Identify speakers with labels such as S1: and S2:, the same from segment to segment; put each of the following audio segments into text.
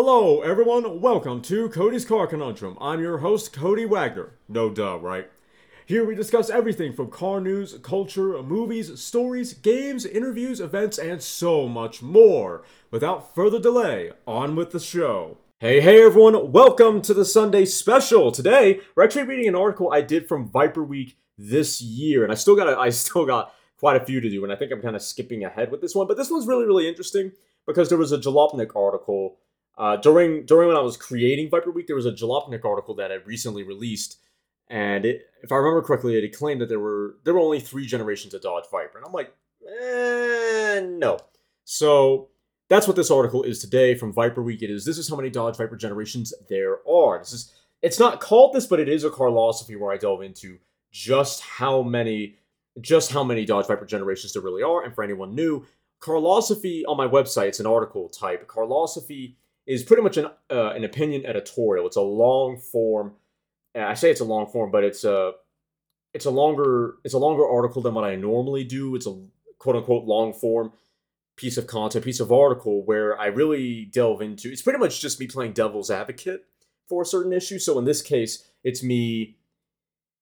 S1: Hello, everyone. Welcome to Cody's Car Conundrum. I'm your host, Cody Wagner. No duh, right? Here we discuss everything from car news, culture, movies, stories, games, interviews, events, and so much more. Without further delay, on with the show. Hey, hey, everyone. Welcome to the Sunday special. Today, we're actually reading an article I did from Viper Week this year, and I still got I still got quite a few to do, and I think I'm kind of skipping ahead with this one. But this one's really, really interesting because there was a Jalopnik article uh, during during when I was creating Viper Week, there was a Jalopnik article that I recently released, and it, if I remember correctly, it claimed that there were there were only three generations of Dodge Viper, and I'm like, eh, no. So that's what this article is today from Viper Week. It is this is how many Dodge Viper generations there are. This is it's not called this, but it is a carlosophy where I delve into just how many just how many Dodge Viper generations there really are. And for anyone new, carlosophy on my website, it's an article type. Carlosophy is pretty much an uh, an opinion editorial. It's a long form. I say it's a long form, but it's a it's a longer it's a longer article than what I normally do. It's a quote unquote long form piece of content, piece of article where I really delve into. It's pretty much just me playing devil's advocate for a certain issue. So in this case, it's me.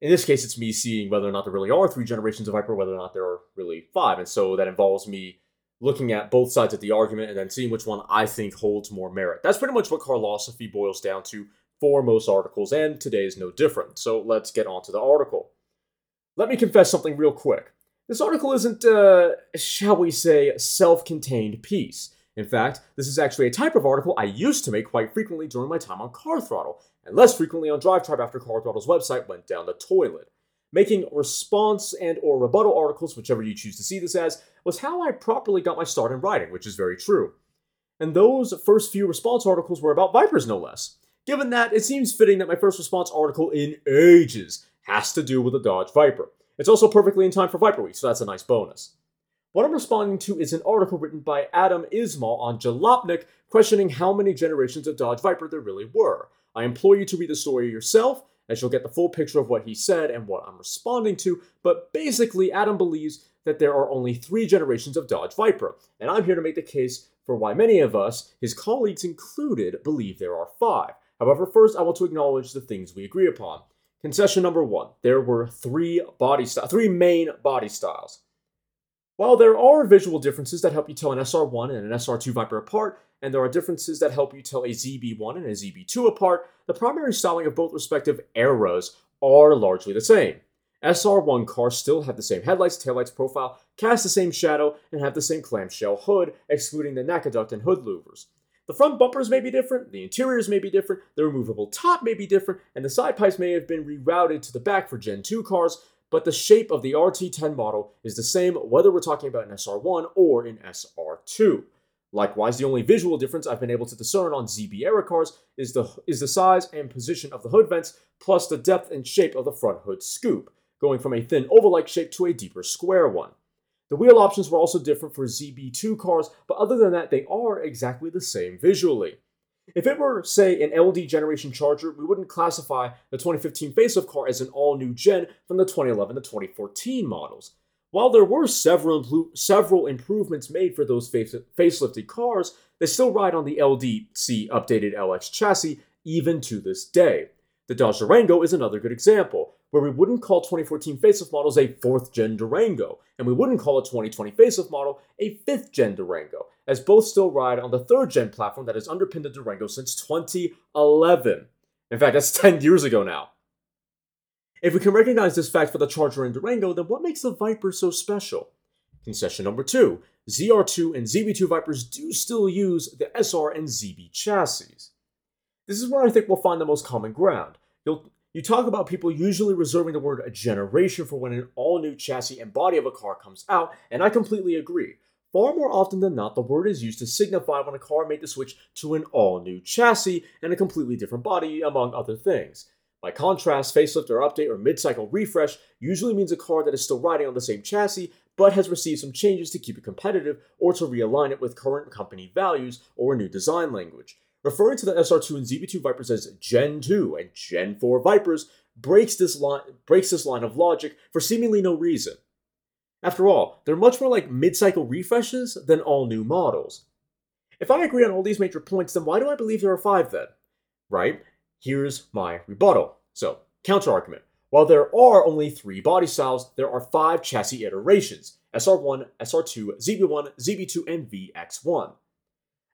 S1: In this case, it's me seeing whether or not there really are three generations of Viper, whether or not there are really five, and so that involves me looking at both sides of the argument and then seeing which one I think holds more merit. That's pretty much what carlosophy boils down to for most articles, and today is no different. So let's get on to the article. Let me confess something real quick. This article isn't, uh, shall we say, self contained piece. In fact, this is actually a type of article I used to make quite frequently during my time on Car Throttle, and less frequently on Drive Tribe after Car Throttle's website went down the toilet. Making response and or rebuttal articles, whichever you choose to see this as, was how I properly got my start in writing, which is very true. And those first few response articles were about Vipers, no less. Given that, it seems fitting that my first response article in ages has to do with the Dodge Viper. It's also perfectly in time for Viper Week, so that's a nice bonus. What I'm responding to is an article written by Adam Ismail on Jalopnik questioning how many generations of Dodge Viper there really were. I implore you to read the story yourself, as you'll get the full picture of what he said and what I'm responding to. But basically, Adam believes that there are only three generations of Dodge Viper, and I'm here to make the case for why many of us, his colleagues included, believe there are five. However, first I want to acknowledge the things we agree upon. Concession number one: there were three body three main body styles. While there are visual differences that help you tell an SR1 and an SR2 Viper apart, and there are differences that help you tell a ZB1 and a ZB2 apart, the primary styling of both respective eras are largely the same. SR1 cars still have the same headlights, taillights profile, cast the same shadow, and have the same clamshell hood, excluding the NACA and hood louvers. The front bumpers may be different, the interiors may be different, the removable top may be different, and the side pipes may have been rerouted to the back for Gen 2 cars, but the shape of the RT10 model is the same whether we're talking about an SR1 or an SR2. Likewise, the only visual difference I've been able to discern on ZB era cars is the, is the size and position of the hood vents, plus the depth and shape of the front hood scoop, going from a thin oval-like shape to a deeper square one. The wheel options were also different for ZB2 cars, but other than that, they are exactly the same visually. If it were, say, an LD generation Charger, we wouldn't classify the 2015 facelift car as an all-new gen from the 2011 to 2014 models. While there were several, several improvements made for those face- facelifted cars, they still ride on the LDC updated LX chassis even to this day. The Dodge Durango is another good example, where we wouldn't call 2014 facelift models a fourth gen Durango, and we wouldn't call a 2020 facelift model a fifth gen Durango, as both still ride on the third gen platform that has underpinned the Durango since 2011. In fact, that's 10 years ago now. If we can recognize this fact for the Charger and Durango, then what makes the Viper so special? Concession number two SR2 and ZB2 Vipers do still use the SR and ZB chassis. This is where I think we'll find the most common ground. You'll, you talk about people usually reserving the word a generation for when an all new chassis and body of a car comes out, and I completely agree. Far more often than not, the word is used to signify when a car made the switch to an all new chassis and a completely different body, among other things. By contrast, facelift or update or mid cycle refresh usually means a car that is still riding on the same chassis but has received some changes to keep it competitive or to realign it with current company values or a new design language. Referring to the SR2 and ZB2 Vipers as Gen 2 and Gen 4 Vipers breaks this, line, breaks this line of logic for seemingly no reason. After all, they're much more like mid cycle refreshes than all new models. If I agree on all these major points, then why do I believe there are five then? Right? Here's my rebuttal. So, counter argument. While there are only three body styles, there are five chassis iterations SR1, SR2, ZB1, ZB2, and VX1.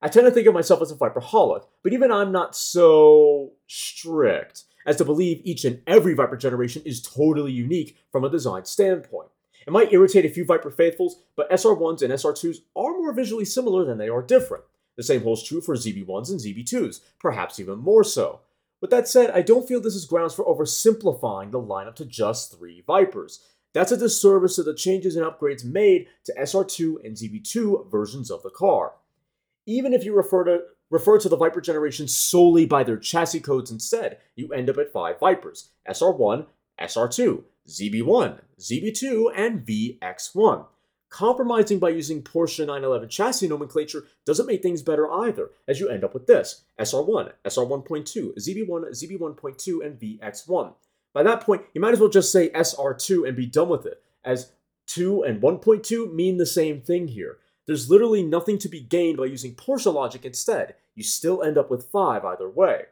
S1: I tend to think of myself as a Viperholic, but even I'm not so strict as to believe each and every Viper generation is totally unique from a design standpoint. It might irritate a few Viper faithfuls, but SR1s and SR2s are more visually similar than they are different. The same holds true for ZB1s and ZB2s, perhaps even more so. With that said, I don't feel this is grounds for oversimplifying the lineup to just three Vipers. That's a disservice to the changes and upgrades made to SR2 and ZB2 versions of the car. Even if you refer to refer to the Viper generation solely by their chassis codes instead, you end up at five Vipers SR1, SR2, ZB1, ZB2, and VX1. Compromising by using Porsche 911 chassis nomenclature doesn't make things better either, as you end up with this SR1, SR1.2, ZB1, ZB1.2, and VX1. By that point, you might as well just say SR2 and be done with it, as 2 and 1.2 mean the same thing here. There's literally nothing to be gained by using Porsche logic instead. You still end up with 5 either way.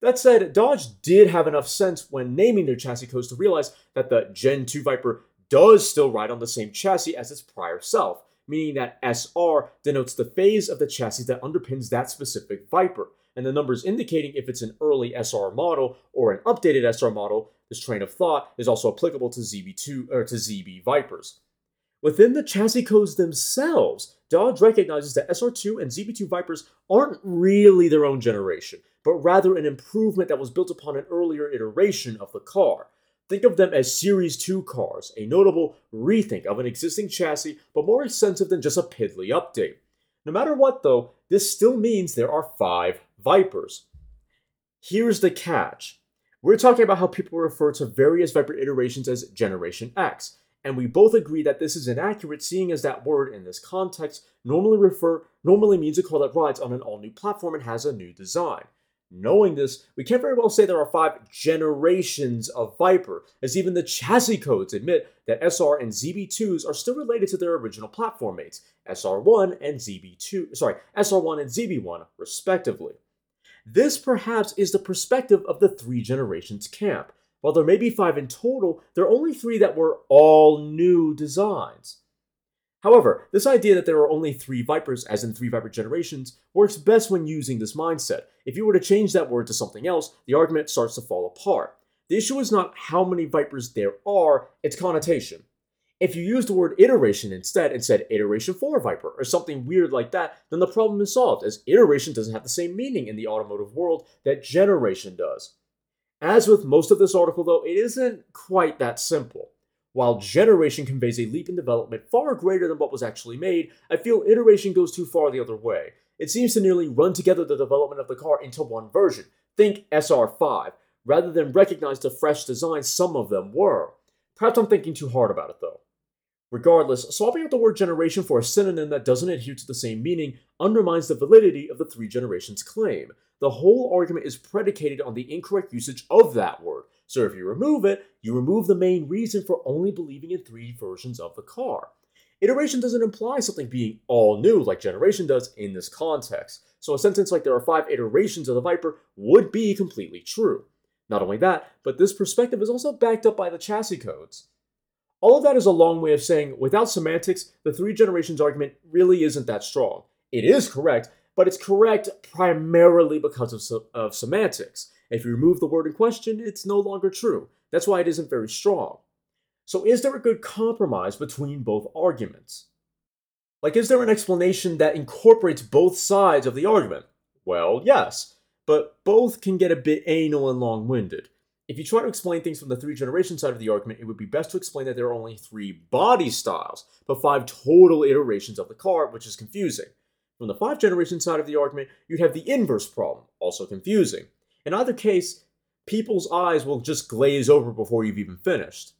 S1: That said, Dodge did have enough sense when naming their chassis codes to realize that the Gen 2 Viper does still ride on the same chassis as its prior self, meaning that SR denotes the phase of the chassis that underpins that specific Viper, and the numbers indicating if it's an early SR model or an updated SR model. This train of thought is also applicable to ZB2 or to ZB Vipers. Within the chassis codes themselves, Dodge recognizes that SR2 and ZB2 Vipers aren't really their own generation, but rather an improvement that was built upon an earlier iteration of the car. Think of them as Series 2 cars, a notable rethink of an existing chassis, but more extensive than just a piddly update. No matter what, though, this still means there are five Vipers. Here's the catch. We're talking about how people refer to various Viper iterations as Generation X, and we both agree that this is inaccurate seeing as that word in this context normally refer normally means a car that rides on an all-new platform and has a new design. Knowing this, we can't very well say there are five generations of Viper, as even the chassis codes admit that SR and ZB2s are still related to their original platform mates, SR1 and ZB2, sorry, SR1 and ZB1 respectively. This perhaps is the perspective of the three generations camp, while there may be five in total, there are only three that were all new designs. However, this idea that there are only three Vipers, as in three Viper generations, works best when using this mindset. If you were to change that word to something else, the argument starts to fall apart. The issue is not how many Vipers there are, it's connotation. If you use the word iteration instead and said iteration 4 Viper or something weird like that, then the problem is solved, as iteration doesn't have the same meaning in the automotive world that generation does. As with most of this article, though, it isn't quite that simple. While generation conveys a leap in development far greater than what was actually made, I feel iteration goes too far the other way. It seems to nearly run together the development of the car into one version. Think SR5, rather than recognize the fresh designs some of them were. Perhaps I'm thinking too hard about it though. Regardless, swapping out the word generation for a synonym that doesn't adhere to the same meaning undermines the validity of the three generations claim. The whole argument is predicated on the incorrect usage of that word. So if you remove it, you remove the main reason for only believing in three versions of the car. Iteration doesn't imply something being all new like generation does in this context. So a sentence like there are five iterations of the Viper would be completely true. Not only that, but this perspective is also backed up by the chassis codes. All of that is a long way of saying, without semantics, the three generations argument really isn't that strong. It is correct, but it's correct primarily because of, of semantics. If you remove the word in question, it's no longer true. That's why it isn't very strong. So, is there a good compromise between both arguments? Like, is there an explanation that incorporates both sides of the argument? Well, yes, but both can get a bit anal and long winded. If you try to explain things from the three generation side of the argument, it would be best to explain that there are only three body styles, but five total iterations of the car, which is confusing. From the five generation side of the argument, you'd have the inverse problem, also confusing. In either case, people's eyes will just glaze over before you've even finished.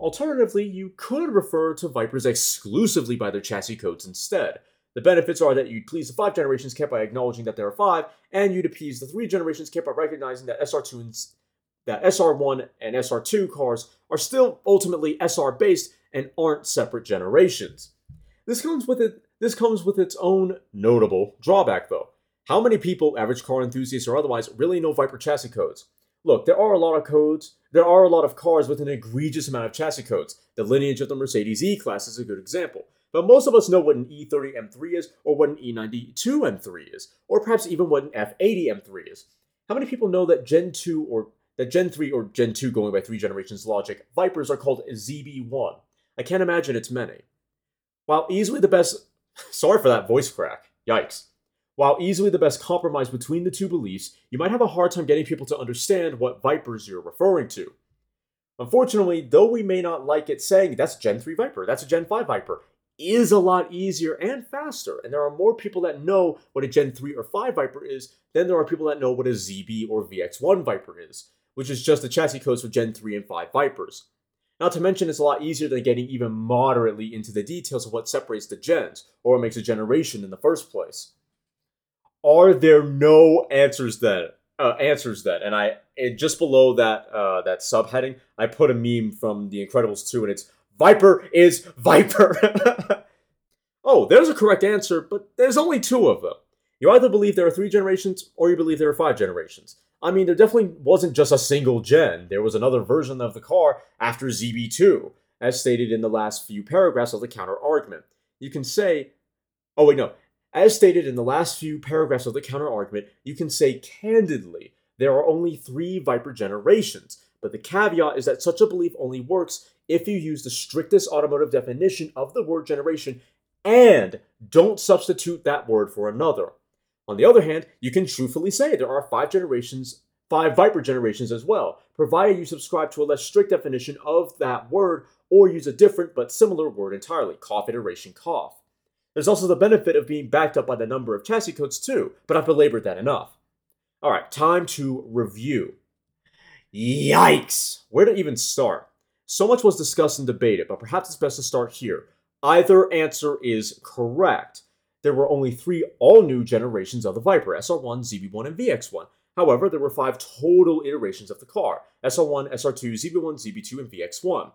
S1: Alternatively, you could refer to Vipers exclusively by their chassis codes instead. The benefits are that you'd please the five generations camp by acknowledging that there are five, and you'd appease the three generations camp by recognizing that SR2 and that SR1 and SR2 cars are still ultimately SR based and aren't separate generations. This comes with it This comes with its own notable drawback, though. How many people, average car enthusiasts or otherwise, really know Viper chassis codes? Look, there are a lot of codes. There are a lot of cars with an egregious amount of chassis codes. The lineage of the Mercedes E class is a good example. But most of us know what an E30 M3 is, or what an E92 M3 is, or perhaps even what an F80 M3 is. How many people know that Gen 2 or that Gen 3 or Gen 2 going by three generations logic, Vipers are called ZB1? I can't imagine it's many. While easily the best sorry for that voice crack. Yikes. While easily the best compromise between the two beliefs, you might have a hard time getting people to understand what Vipers you're referring to. Unfortunately, though we may not like it saying that's Gen 3 Viper, that's a Gen 5 Viper, is a lot easier and faster, and there are more people that know what a Gen 3 or 5 Viper is than there are people that know what a ZB or VX1 Viper is, which is just the chassis codes for Gen 3 and 5 Vipers. Not to mention, it's a lot easier than getting even moderately into the details of what separates the gens, or what makes a generation in the first place. Are there no answers then? Uh, answers then, and I and just below that uh, that subheading, I put a meme from The Incredibles 2, and it's Viper is Viper. oh, there's a correct answer, but there's only two of them. You either believe there are three generations, or you believe there are five generations. I mean, there definitely wasn't just a single gen. There was another version of the car after ZB2, as stated in the last few paragraphs of the counter argument. You can say, oh, wait, no. As stated in the last few paragraphs of the counter argument, you can say candidly there are only three Viper generations, but the caveat is that such a belief only works if you use the strictest automotive definition of the word generation and don't substitute that word for another. On the other hand, you can truthfully say there are five generations, five Viper generations as well, provided you subscribe to a less strict definition of that word or use a different but similar word entirely, cough iteration cough. There's also the benefit of being backed up by the number of chassis codes too, but I've belabored that enough. Alright, time to review. Yikes! Where to even start? So much was discussed and debated, but perhaps it's best to start here. Either answer is correct there were only three all new generations of the Viper SR1, ZB1, and VX1. However, there were five total iterations of the car SR1, SR2, ZB1, ZB2, and VX1.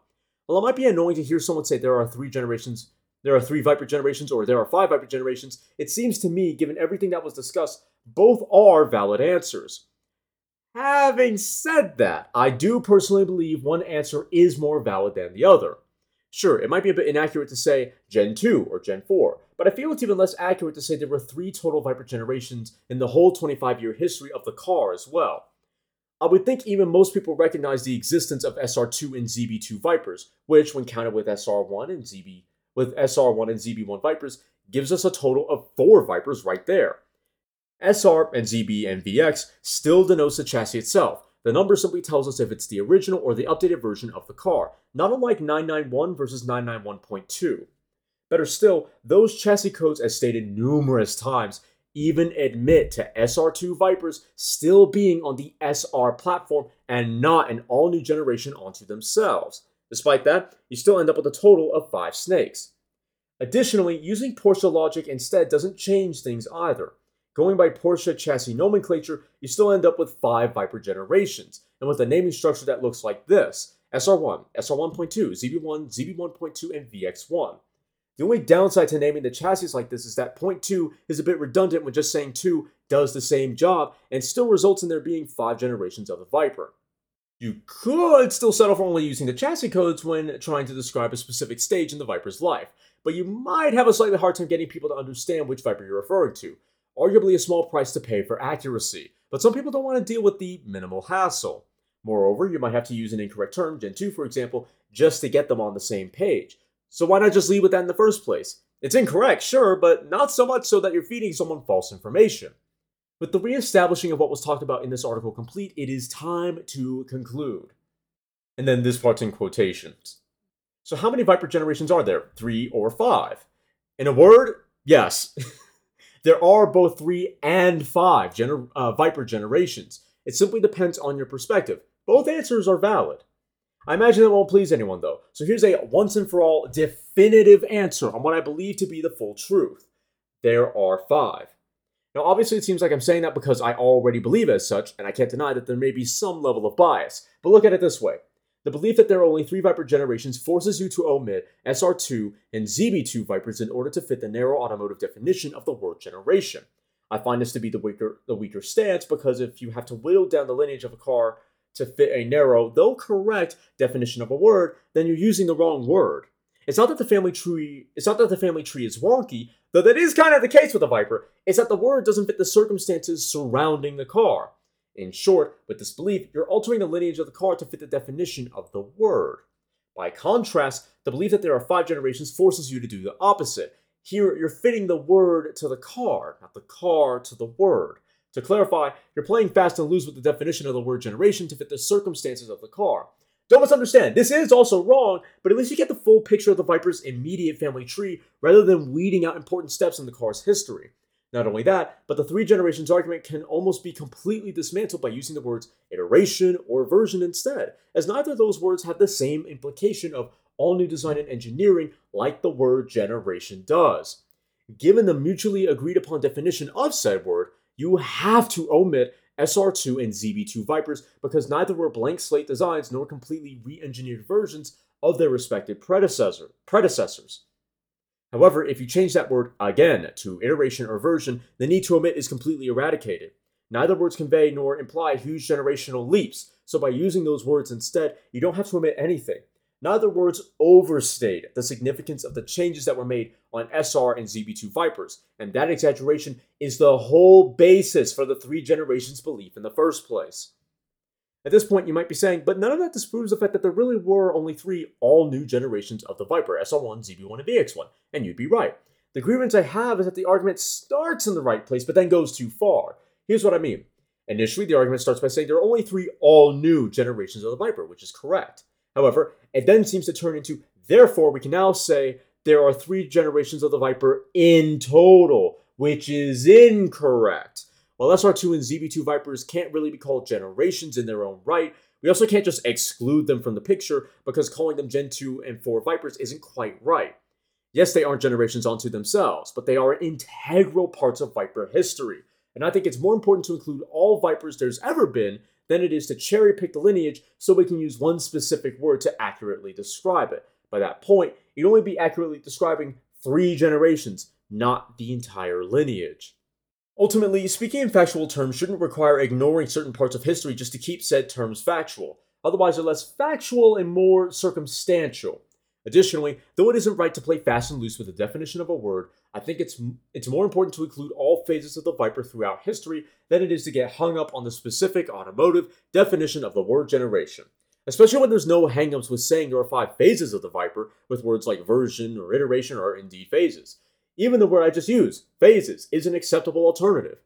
S1: While it might be annoying to hear someone say there are three generations, there are three Viper generations, or there are five Viper generations, it seems to me, given everything that was discussed, both are valid answers. Having said that, I do personally believe one answer is more valid than the other. Sure, it might be a bit inaccurate to say Gen 2 or Gen 4, but I feel it's even less accurate to say there were three total Viper generations in the whole 25 year history of the car as well. I would think even most people recognize the existence of SR2 and ZB2 Vipers, which, when counted with SR1 and ZB with SR1 and ZB1 Vipers, gives us a total of four Vipers right there. SR and ZB and VX still denotes the chassis itself, the number simply tells us if it's the original or the updated version of the car, not unlike 991 versus 991.2. Better still, those chassis codes, as stated numerous times, even admit to SR2 Vipers still being on the SR platform and not an all new generation onto themselves. Despite that, you still end up with a total of 5 snakes. Additionally, using Porsche logic instead doesn't change things either. Going by Porsche chassis nomenclature, you still end up with five Viper generations, and with a naming structure that looks like this SR1, SR1.2, ZB1, ZB1.2, and VX1. The only downside to naming the chassis like this is that point 2 is a bit redundant when just saying 2 does the same job and still results in there being 5 generations of the Viper. You could still settle for only using the chassis codes when trying to describe a specific stage in the Viper's life, but you might have a slightly hard time getting people to understand which Viper you're referring to, arguably a small price to pay for accuracy, but some people don't want to deal with the minimal hassle. Moreover, you might have to use an incorrect term, Gen 2 for example, just to get them on the same page. So why not just leave with that in the first place? It's incorrect, sure, but not so much so that you're feeding someone false information. With the re-establishing of what was talked about in this article complete, it is time to conclude. And then this part's in quotations. So how many Viper generations are there? Three or five? In a word, yes. There are both three and five gener- uh, Viper generations. It simply depends on your perspective. Both answers are valid. I imagine that won't please anyone though, so here's a once and for all definitive answer on what I believe to be the full truth. There are five. Now, obviously, it seems like I'm saying that because I already believe as such, and I can't deny that there may be some level of bias. But look at it this way The belief that there are only three Viper generations forces you to omit SR2 and ZB2 Vipers in order to fit the narrow automotive definition of the word generation. I find this to be the weaker the weaker stance because if you have to whittle down the lineage of a car to fit a narrow, though correct, definition of a word, then you're using the wrong word. It's not that the family tree it's not that the family tree is wonky, though that is kind of the case with a Viper, it's that the word doesn't fit the circumstances surrounding the car. In short, with this belief, you're altering the lineage of the car to fit the definition of the word. By contrast, the belief that there are five generations forces you to do the opposite. Here, you're fitting the word to the car, not the car to the word. To clarify, you're playing fast and loose with the definition of the word generation to fit the circumstances of the car. Don't misunderstand, this is also wrong, but at least you get the full picture of the Viper's immediate family tree rather than weeding out important steps in the car's history. Not only that, but the three generations argument can almost be completely dismantled by using the words iteration or version instead, as neither of those words have the same implication of all new design and engineering like the word generation does. Given the mutually agreed upon definition of said word, you have to omit SR2 and ZB2 Vipers because neither were blank slate designs nor completely re engineered versions of their respective predecessor, predecessors. However, if you change that word again to iteration or version, the need to omit is completely eradicated. Neither words convey nor imply huge generational leaps, so by using those words instead, you don't have to omit anything. Neither words overstate the significance of the changes that were made on SR and ZB2 Vipers, and that exaggeration is the whole basis for the three generations belief in the first place. At this point, you might be saying, but none of that disproves the fact that there really were only three all new generations of the Viper SR1, ZB1, and VX1, and you'd be right. The grievance I have is that the argument starts in the right place but then goes too far. Here's what I mean. Initially, the argument starts by saying there are only three all new generations of the Viper, which is correct. However, it then seems to turn into, therefore, we can now say there are three generations of the Viper in total, which is incorrect. While SR2 and ZB2 Vipers can't really be called generations in their own right, we also can't just exclude them from the picture because calling them Gen 2 and 4 Vipers isn't quite right. Yes, they aren't generations unto themselves, but they are integral parts of Viper history. And I think it's more important to include all Vipers there's ever been than it is to cherry pick the lineage so we can use one specific word to accurately describe it. By that point, you'd only be accurately describing three generations, not the entire lineage. Ultimately, speaking in factual terms shouldn't require ignoring certain parts of history just to keep said terms factual. Otherwise, they're less factual and more circumstantial. Additionally, though it isn't right to play fast and loose with the definition of a word, I think it's it's more important to include all phases of the Viper throughout history than it is to get hung up on the specific automotive definition of the word generation. Especially when there's no hangups with saying there are five phases of the Viper, with words like version or iteration or indeed phases. Even the word I just used, phases, is an acceptable alternative.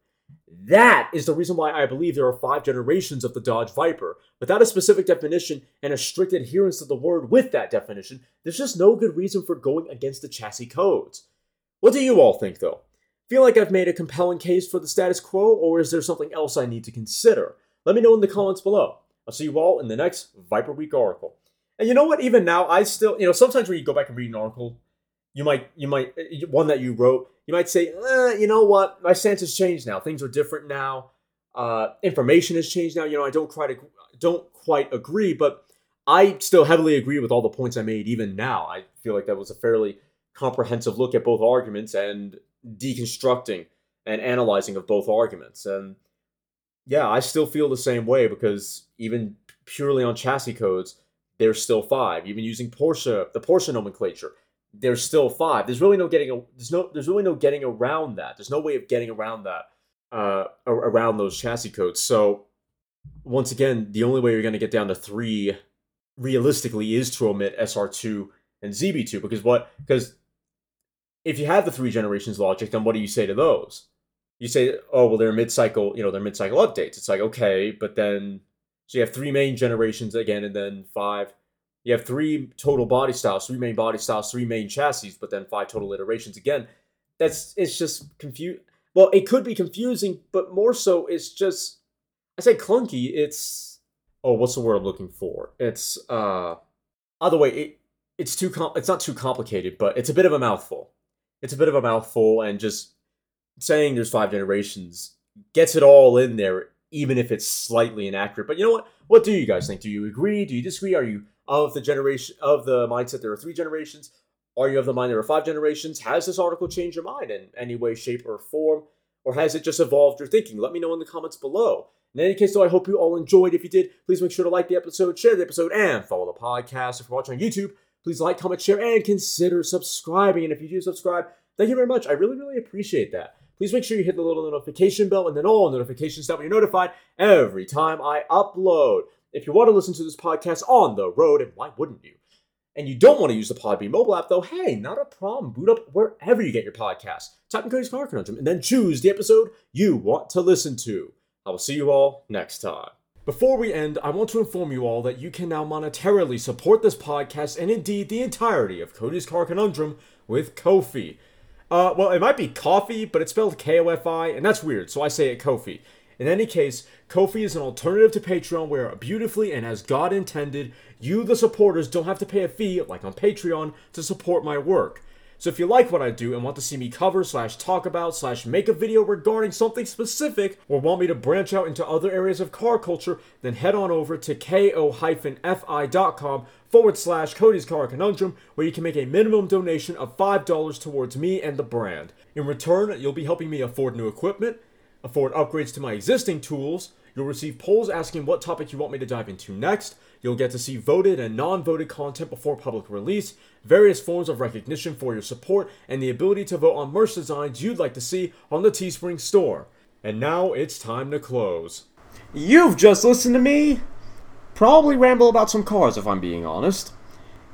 S1: That is the reason why I believe there are five generations of the Dodge Viper. Without a specific definition and a strict adherence to the word with that definition, there's just no good reason for going against the chassis codes. What do you all think, though? Feel like I've made a compelling case for the status quo, or is there something else I need to consider? Let me know in the comments below. I'll see you all in the next Viper Week article. And you know what? Even now, I still, you know, sometimes when you go back and read an article, you might, you might, one that you wrote, you might say, eh, you know what, my stance has changed now. Things are different now. Uh, information has changed now. You know, I don't quite, don't quite agree, but I still heavily agree with all the points I made even now. I feel like that was a fairly comprehensive look at both arguments and deconstructing and analyzing of both arguments. And yeah, I still feel the same way because even purely on chassis codes, there's still five. Even using Porsche, the Porsche nomenclature, there's still five. There's really no getting a, there's no there's really no getting around that. There's no way of getting around that uh, around those chassis codes. So once again, the only way you're going to get down to three realistically is to omit SR2 and ZB2 because what because if you have the three generations logic, then what do you say to those? You say, oh well, they're mid-cycle, you know, they're mid-cycle updates. It's like okay, but then so you have three main generations again, and then five you have three total body styles, three main body styles, three main chassis, but then five total iterations. Again, that's it's just confused. Well, it could be confusing, but more so, it's just I say clunky. It's oh, what's the word I'm looking for? It's uh, either way, it it's too com- it's not too complicated, but it's a bit of a mouthful. It's a bit of a mouthful, and just saying there's five generations gets it all in there even if it's slightly inaccurate. But you know what? What do you guys think? Do you agree? Do you disagree? Are you of the generation of the mindset there are three generations? Are you of the mind there are five generations? Has this article changed your mind in any way, shape, or form? Or has it just evolved your thinking? Let me know in the comments below. In any case, though, I hope you all enjoyed. If you did, please make sure to like the episode, share the episode, and follow the podcast. If you're watching on YouTube, please like, comment, share, and consider subscribing. And if you do subscribe, thank you very much. I really, really appreciate that. Please make sure you hit the little notification bell and then all notifications that you're notified every time I upload. If you want to listen to this podcast on the road, and why wouldn't you? And you don't want to use the Podbean mobile app, though, hey, not a problem. Boot up wherever you get your podcast. Type in Cody's Car Conundrum and then choose the episode you want to listen to. I will see you all next time. Before we end, I want to inform you all that you can now monetarily support this podcast and indeed the entirety of Cody's Car Conundrum with Ko-fi. Uh, well, it might be coffee, but it's spelled K-O-F-I, and that's weird, so I say it Ko-fi. In any case, Ko-fi is an alternative to Patreon where beautifully and as God intended, you, the supporters, don't have to pay a fee, like on Patreon, to support my work. So if you like what I do and want to see me cover slash talk about slash make a video regarding something specific or want me to branch out into other areas of car culture, then head on over to ko-fi.com forward slash Cody's Car Conundrum where you can make a minimum donation of $5 towards me and the brand. In return, you'll be helping me afford new equipment, afford upgrades to my existing tools, You'll receive polls asking what topic you want me to dive into next. You'll get to see voted and non voted content before public release, various forms of recognition for your support, and the ability to vote on merch designs you'd like to see on the Teespring store. And now it's time to close. You've just listened to me probably ramble about some cars if I'm being honest.